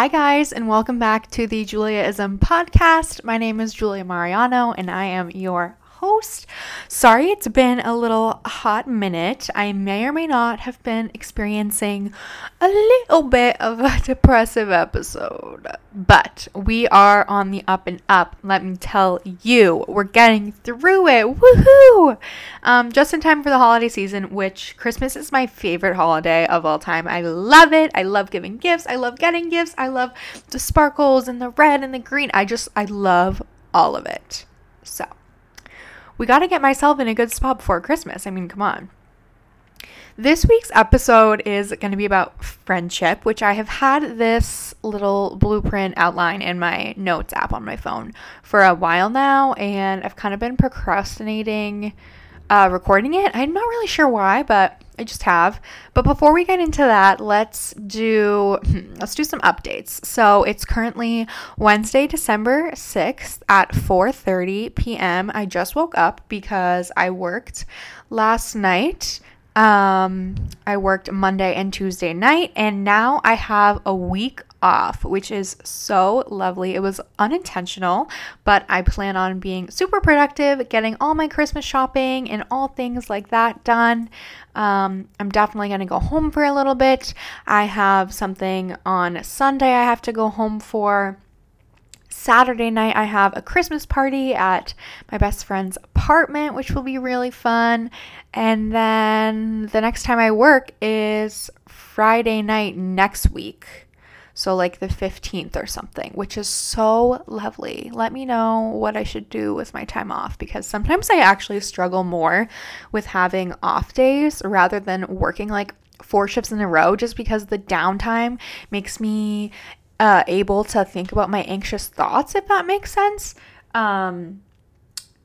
Hi, guys, and welcome back to the Juliaism podcast. My name is Julia Mariano, and I am your host. Sorry, it's been a little hot minute. I may or may not have been experiencing a little bit of a depressive episode, but we are on the up and up. Let me tell you, we're getting through it. Woohoo! Um, just in time for the holiday season, which Christmas is my favorite holiday of all time. I love it. I love giving gifts. I love getting gifts. I love the sparkles and the red and the green. I just, I love all of it. So, we got to get myself in a good spot before Christmas. I mean, come on. This week's episode is going to be about friendship, which I have had this little blueprint outline in my notes app on my phone for a while now, and I've kind of been procrastinating uh, recording it. I'm not really sure why, but I just have. But before we get into that, let's do let's do some updates. So it's currently Wednesday, December 6th at 4:30 p.m. I just woke up because I worked last night um, I worked Monday and Tuesday night, and now I have a week off, which is so lovely. It was unintentional, but I plan on being super productive, getting all my Christmas shopping and all things like that done. Um, I'm definitely going to go home for a little bit. I have something on Sunday I have to go home for. Saturday night, I have a Christmas party at my best friend's apartment, which will be really fun. And then the next time I work is Friday night next week. So, like the 15th or something, which is so lovely. Let me know what I should do with my time off because sometimes I actually struggle more with having off days rather than working like four shifts in a row just because the downtime makes me uh, able to think about my anxious thoughts, if that makes sense. Um,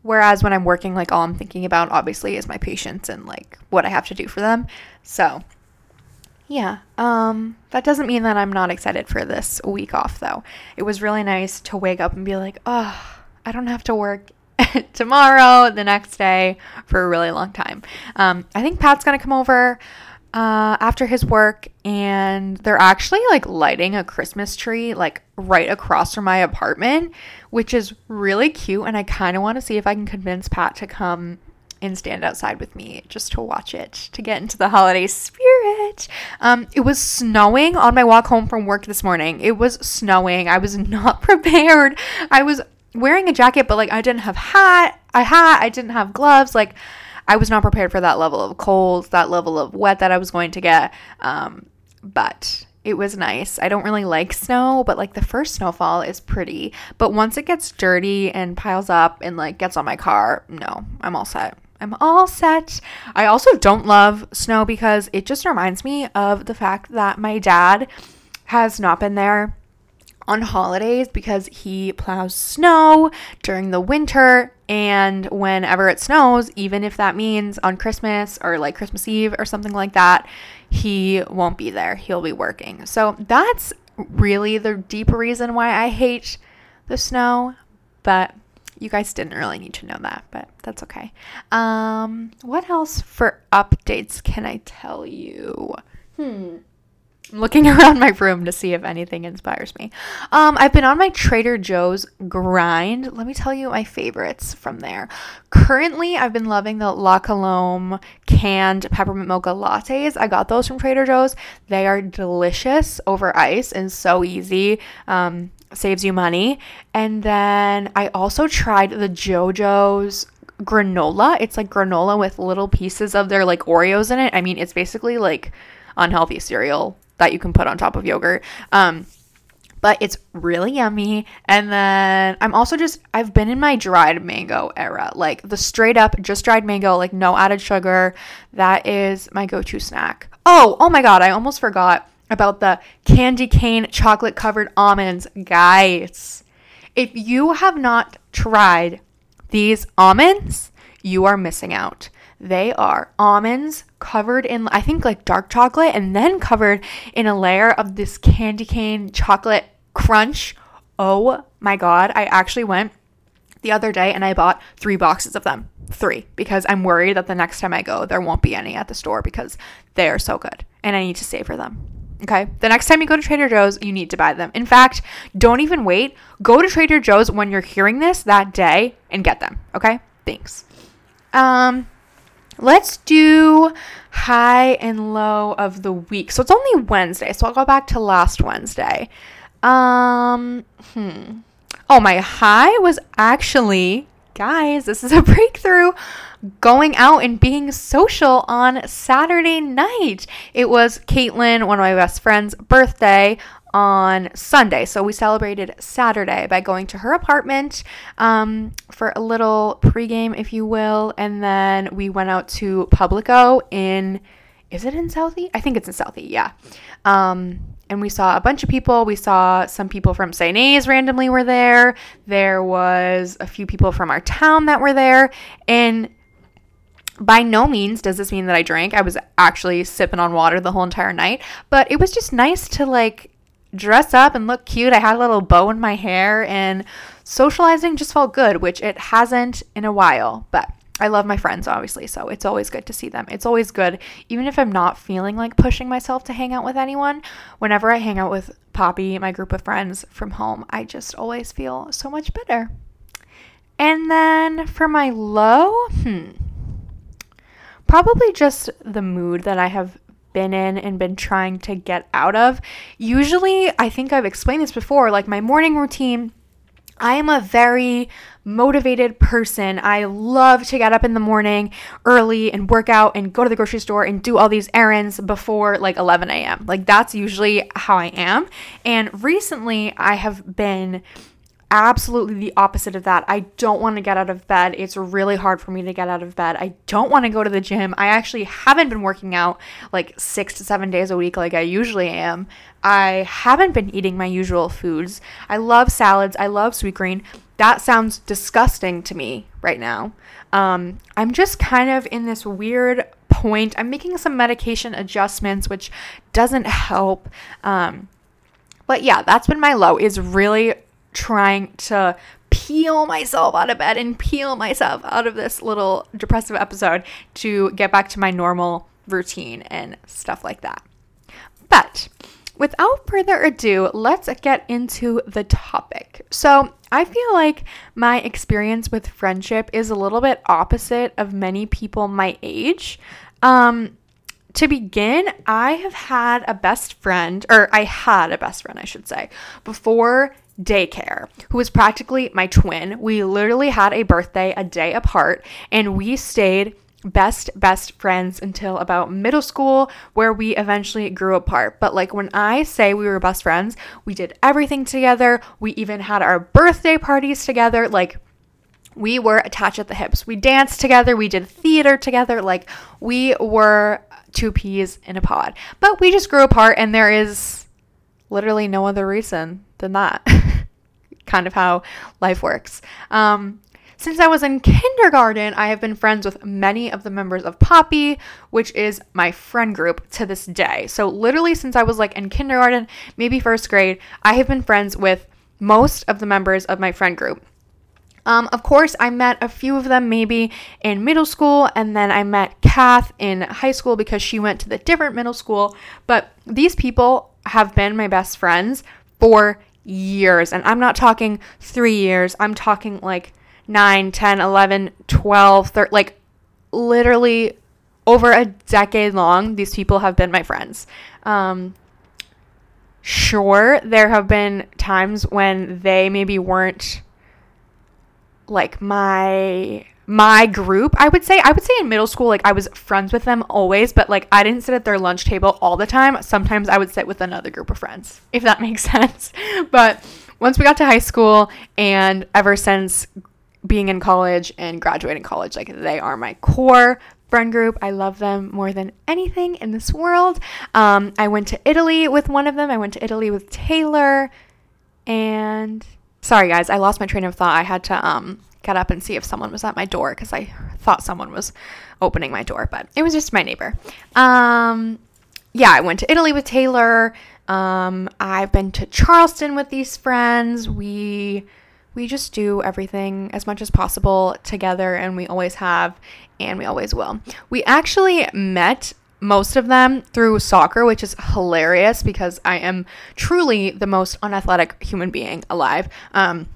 whereas when I'm working, like all I'm thinking about obviously is my patients and like what I have to do for them. So, yeah, um, that doesn't mean that I'm not excited for this week off though. It was really nice to wake up and be like, oh, I don't have to work tomorrow, the next day for a really long time. Um, I think Pat's gonna come over uh, after his work, and they're actually like lighting a Christmas tree like right across from my apartment, which is really cute. And I kind of want to see if I can convince Pat to come and stand outside with me just to watch it to get into the holiday spirit. Um, it was snowing on my walk home from work this morning. It was snowing. I was not prepared. I was wearing a jacket, but like I didn't have hat. I hat. I didn't have gloves. Like I was not prepared for that level of cold, that level of wet that I was going to get. Um, but it was nice. I don't really like snow, but like the first snowfall is pretty. But once it gets dirty and piles up and like gets on my car, no, I'm all set. I'm all set. I also don't love snow because it just reminds me of the fact that my dad has not been there on holidays because he plows snow during the winter and whenever it snows even if that means on christmas or like christmas eve or something like that he won't be there. He'll be working. So that's really the deep reason why i hate the snow. But you guys didn't really need to know that but that's okay um what else for updates can i tell you hmm I'm looking around my room to see if anything inspires me. Um, I've been on my Trader Joe's grind. Let me tell you my favorites from there. Currently, I've been loving the La Colombe canned peppermint mocha lattes. I got those from Trader Joe's. They are delicious over ice and so easy. Um, saves you money. And then I also tried the Joe-Joe's granola. It's like granola with little pieces of their like Oreos in it. I mean, it's basically like unhealthy cereal that you can put on top of yogurt. Um, but it's really yummy. And then I'm also just, I've been in my dried mango era, like the straight up, just dried mango, like no added sugar. That is my go to snack. Oh, oh my God, I almost forgot about the candy cane chocolate covered almonds. Guys, if you have not tried these almonds, you are missing out. They are almonds covered in, I think, like dark chocolate and then covered in a layer of this candy cane chocolate crunch. Oh my God. I actually went the other day and I bought three boxes of them. Three, because I'm worried that the next time I go, there won't be any at the store because they are so good and I need to savor them. Okay. The next time you go to Trader Joe's, you need to buy them. In fact, don't even wait. Go to Trader Joe's when you're hearing this that day and get them. Okay. Thanks. Um, let's do high and low of the week. So it's only Wednesday. So I'll go back to last Wednesday. Um, hmm. Oh, my high was actually, guys, this is a breakthrough going out and being social on Saturday night. It was Caitlin, one of my best friends' birthday on Sunday. So we celebrated Saturday by going to her apartment um, for a little pregame, if you will. And then we went out to Publico in, is it in Southie? I think it's in Southie, yeah. Um, and we saw a bunch of people. We saw some people from. A's randomly were there. There was a few people from our town that were there. And by no means does this mean that I drank. I was actually sipping on water the whole entire night, but it was just nice to like dress up and look cute. I had a little bow in my hair and socializing just felt good, which it hasn't in a while, but I love my friends, obviously, so it's always good to see them. It's always good, even if I'm not feeling like pushing myself to hang out with anyone. Whenever I hang out with Poppy, my group of friends from home, I just always feel so much better. And then for my low, hmm, probably just the mood that I have been in and been trying to get out of. Usually, I think I've explained this before, like my morning routine. I am a very motivated person. I love to get up in the morning early and work out and go to the grocery store and do all these errands before like 11 a.m. Like, that's usually how I am. And recently, I have been absolutely the opposite of that. I don't want to get out of bed. It's really hard for me to get out of bed. I don't want to go to the gym. I actually haven't been working out like six to seven days a week like I usually am. I haven't been eating my usual foods. I love salads. I love Sweetgreen. That sounds disgusting to me right now. Um, I'm just kind of in this weird point. I'm making some medication adjustments, which doesn't help. Um, but yeah, that's been my low is really trying to peel myself out of bed and peel myself out of this little depressive episode to get back to my normal routine and stuff like that. But without further ado, let's get into the topic. So, I feel like my experience with friendship is a little bit opposite of many people my age. Um, to begin, I have had a best friend, or I had a best friend, I should say, before daycare, who was practically my twin. We literally had a birthday a day apart, and we stayed best best friends until about middle school where we eventually grew apart. But like when i say we were best friends we did everything together. We even had our birthday parties together. Like we were attached at the hips. We danced together. We did theater together. Like we were two peas in a pod. But we just grew apart and there is literally no other reason than that kind of how life works. Um, since I was in kindergarten, I have been friends with many of the members of Poppy, which is my friend group to this day. So, literally, since I was like in kindergarten, maybe first grade, I have been friends with most of the members of my friend group. Um, of course, I met a few of them maybe in middle school, and then I met Kath in high school because she went to the different middle school. But these people have been my best friends for years. And I'm not talking three years, I'm talking like 9, 10, 11, 12, 13, like literally over a decade long, these people have been my friends. Um, sure, there have been times when they maybe weren't like my my group, I would say, I would say in middle school, like I was friends with them always, but like I didn't sit at their lunch table all the time. Sometimes I would sit with another group of friends, if that makes sense. But once we got to high school and ever since being in college and graduating college, like they are my core friend group. I love them more than anything in this world. Um, I went to Italy with one of them. I went to Italy with Taylor. And sorry, guys, I lost my train of thought. I had to um, get up and see if someone was at my door because I thought someone was opening my door, but it was just my neighbor. Um, yeah, I went to Italy with Taylor. Um, I've been to Charleston with these friends. We we just do everything as much as possible together, and we always have, and we always will. We actually met most of them through soccer, which is hilarious because I am truly the most unathletic human being alive. Um,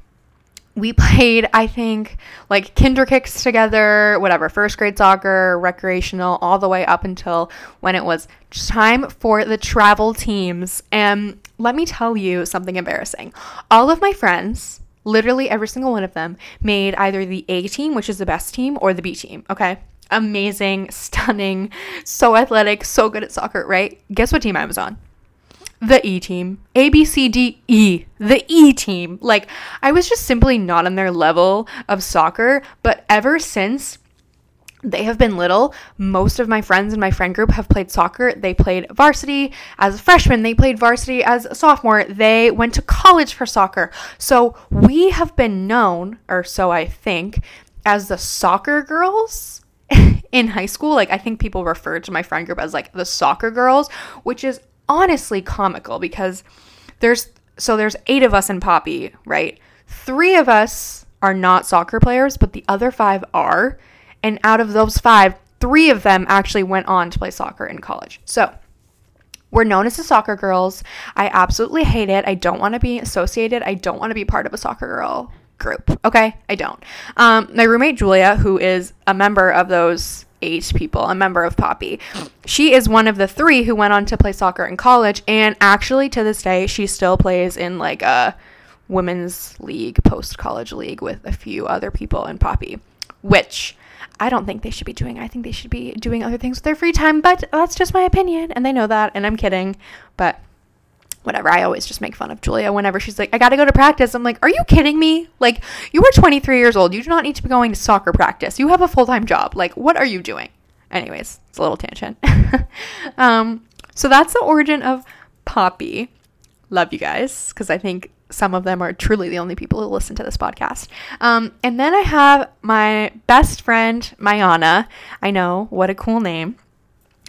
we played, I think, like kinder kicks together, whatever, first grade soccer, recreational, all the way up until when it was time for the travel teams. And let me tell you something embarrassing. All of my friends, literally every single one of them, made either the A team, which is the best team, or the B team, okay? Amazing, stunning, so athletic, so good at soccer, right? Guess what team I was on? The E team. A, B, C, D, E. The E team. Like, I was just simply not on their level of soccer. But ever since they have been little, most of my friends in my friend group have played soccer. They played varsity as a freshman, they played varsity as a sophomore, they went to college for soccer. So we have been known, or so I think, as the soccer girls in high school. Like, I think people referred to my friend group as like the soccer girls, which is honestly comical because there's so there's eight of us in Poppy, right? Three of us are not soccer players, but the other five are. And out of those five, three of them actually went on to play soccer in college. So we're known as the soccer girls. I absolutely hate it. I don't want to be associated. I don't want to be part of a soccer girl group. Okay, I don't. Um, my roommate Julia, who is a member of those eight people, a member of Poppy. She is one of the three who went on to play soccer in college, and actually to this day, she still plays in like a women's league, post college league with a few other people in Poppy, which I don't think they should be doing. I think they should be doing other things with their free time, but that's just my opinion, and they know that, and I'm kidding, but whatever. I always just make fun of Julia whenever she's like, I gotta go to practice. I'm like, are you kidding me? Like, you are 23 years old. You do not need to be going to soccer practice. You have a full time job. Like, what are you doing? Anyways, it's a little tangent. um, so that's the origin of Poppy. Love you guys because I think some of them are truly the only people who listen to this podcast. Um, and then I have my best friend, Mayana. I know, what a cool name.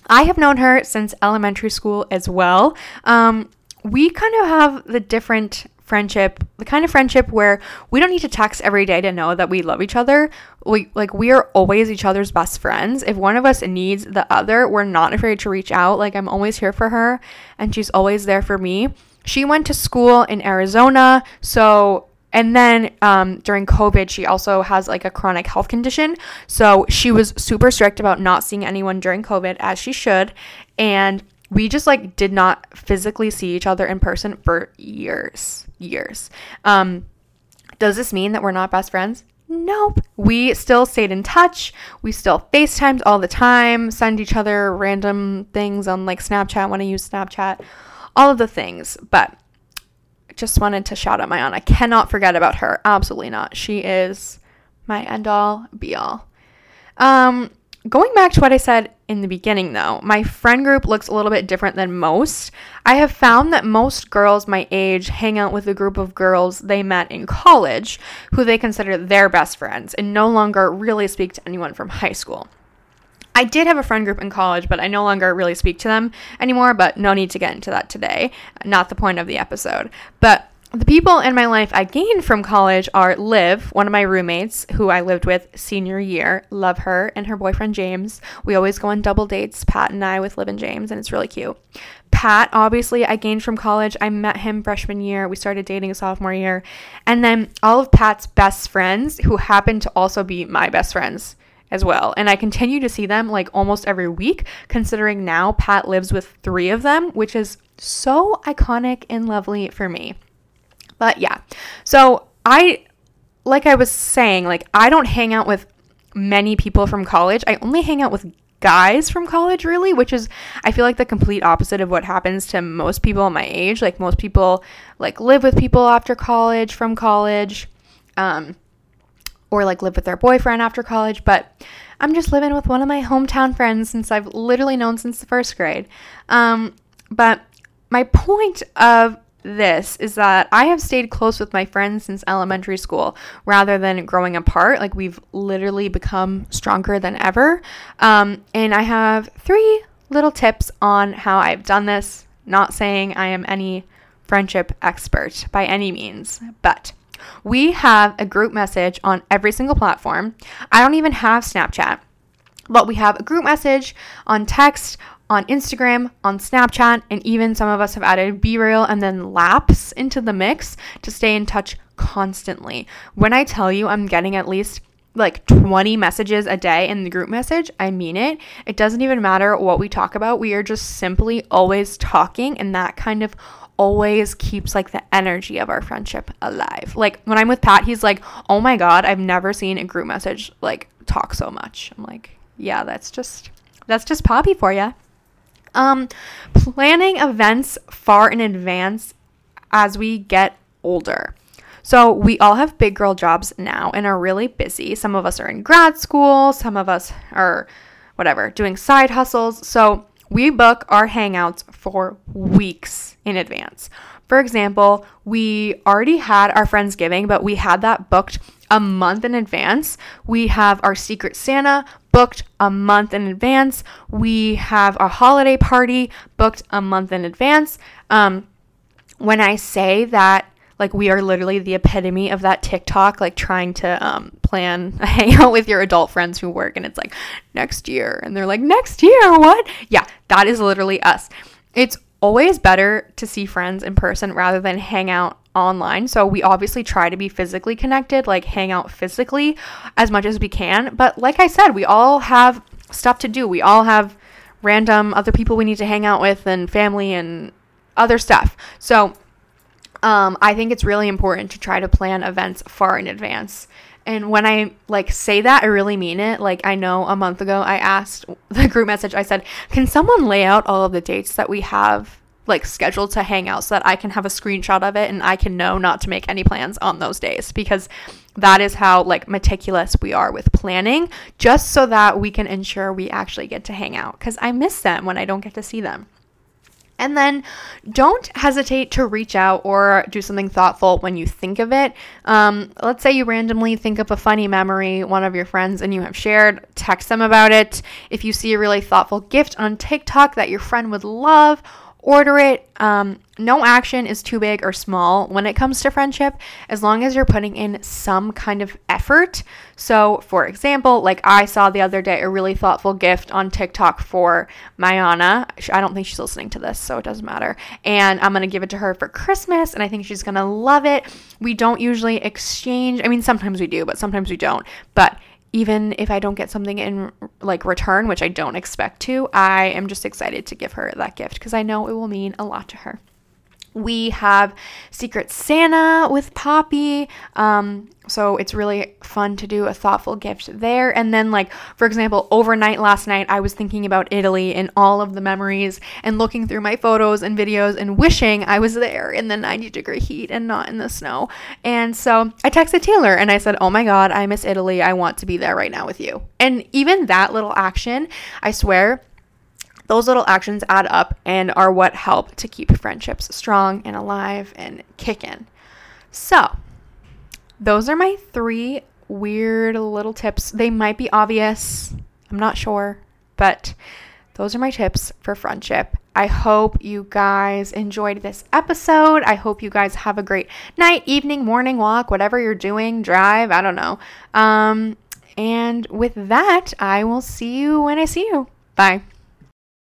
I have known her since elementary school as well. Um, we kind of have the different friendship, the kind of friendship where we don't need to text every day to know that we love each other. We like we are always each other's best friends. If one of us needs the other, we're not afraid to reach out. Like I'm always here for her and she's always there for me. She went to school in Arizona, so and then um, during COVID, she also has like a chronic health condition. So she was super strict about not seeing anyone during COVID, as she should. And we just like did not physically see each other in person for years years. Um does this mean that we're not best friends? Nope. We still stayed in touch. We still facetimed all the time send each other random things on like snapchat when i use snapchat all of the things. But just wanted to shout out my aunt. I cannot forget about her. Absolutely not. She is my end all be all. Um Going back to what I said in the beginning, though, my friend group looks a little bit different than most. I have found that most girls my age hang out with a group of girls they met in college who they consider their best friends and no longer really speak to anyone from high school. I did have a friend group in college, but I no longer really speak to them anymore, but no need to get into that today. Not the point of the episode. But the people in my life I gained from college are Liv, one of my roommates who I lived with senior year. Love her and her boyfriend James. We always go on double dates, Pat and I, with Liv and James, and it's really cute. Pat, obviously, I gained from college. I met him freshman year. We started dating sophomore year. And then all of Pat's best friends, who happen to also be my best friends as well. And I continue to see them like almost every week, considering now Pat lives with three of them, which is so iconic and lovely for me. But yeah. So I, like I was saying, like I don't hang out with many people from college. I only hang out with guys from college really which is i feel like the complete opposite of what happens to most people my age like most people like live with people after college from college um or like live with their boyfriend after college but i'm just living with one of my hometown friends since i've literally known since the first grade um but my point of this is that I have stayed close with my friends since elementary school rather than growing apart. Like we've literally become stronger than ever. Um, and I have three little tips on how I've done this. Not saying I am any friendship expert by any means, but we have a group message on every single platform. I don't even have Snapchat, but we have a group message on text on Instagram, on Snapchat, and even some of us have added B BeReal and then Lapse into the mix to stay in touch constantly. When I tell you I'm getting at least like 20 messages a day in the group message, I mean it. It doesn't even matter what we talk about. We are just simply always talking, and that kind of always keeps like the energy of our friendship alive. Like when I'm with Pat, he's like, "Oh my god, I've never seen a group message like talk so much." I'm like, "Yeah, that's just that's just Poppy for you." Um planning events far in advance as we get older. So, we all have big girl jobs now and are really busy. Some of us are in grad school, some of us are whatever, doing side hustles. So, we book our hangouts for weeks in advance. For example, we already had our Friendsgiving, but we had that booked a month in advance. We have our Secret Santa booked a month in advance. We have our holiday party booked a month in advance. Um, when I say that like we are literally the epitome of that TikTok, like trying to um, plan a hangout with your adult friends who work, and it's like next year, and they're like next year, what? Yeah, that is literally us. It's always better to see friends in person rather than hang out online. So we obviously try to be physically connected, like hang out physically as much as we can. But like I said, we all have stuff to do. We all have random other people we need to hang out with and family and other stuff. So um, I think it's really important to try to plan events far in advance. And when I like say that, I really mean it. Like I know a month ago I asked the group message, I said, "Can someone lay out all of the dates that we have like scheduled to hang out so that I can have a screenshot of it and I can know not to make any plans on those days because that is how like meticulous we are with planning just so that we can ensure we actually get to hang out cuz I miss them when I don't get to see them. And then don't hesitate to reach out or do something thoughtful when you think of it. Um, let's say you randomly think of a funny memory one of your friends and you have shared, text them about it. If you see a really thoughtful gift on TikTok that your friend would love, order it. Um, no action is too big or small when it comes to friendship, as long as you're putting in some kind of effort. So, for example, like I saw the other day a really thoughtful gift on TikTok for Mayana. I don't think she's listening to this, so it doesn't matter. And I'm going to give it to her for Christmas, and I think she's going to love it. We don't usually exchange, I mean, sometimes we do, but sometimes we don't. But even if I don't get something in like return, which I don't expect to, I am just excited to give her that gift because I know it will mean a lot to her. We have Secret Santa with Poppy. Um, so it's really fun to do a thoughtful gift there. And then, like, for example, overnight last night, I was thinking about Italy and all of the memories and looking through my photos and videos and wishing I was there in the 90 degree heat and not in the snow. And so I texted Taylor and I said, Oh my God, I miss Italy. I want to be there right now with you. And even that little action, I swear, those little actions add up and are what help to keep friendships strong and alive and kicking. So, those are my three weird little tips. They might be obvious, I'm not sure, but those are my tips for friendship. I hope you guys enjoyed this episode. I hope you guys have a great night, evening, morning walk, whatever you're doing, drive, I don't know. Um, and with that, I will see you when I see you. Bye.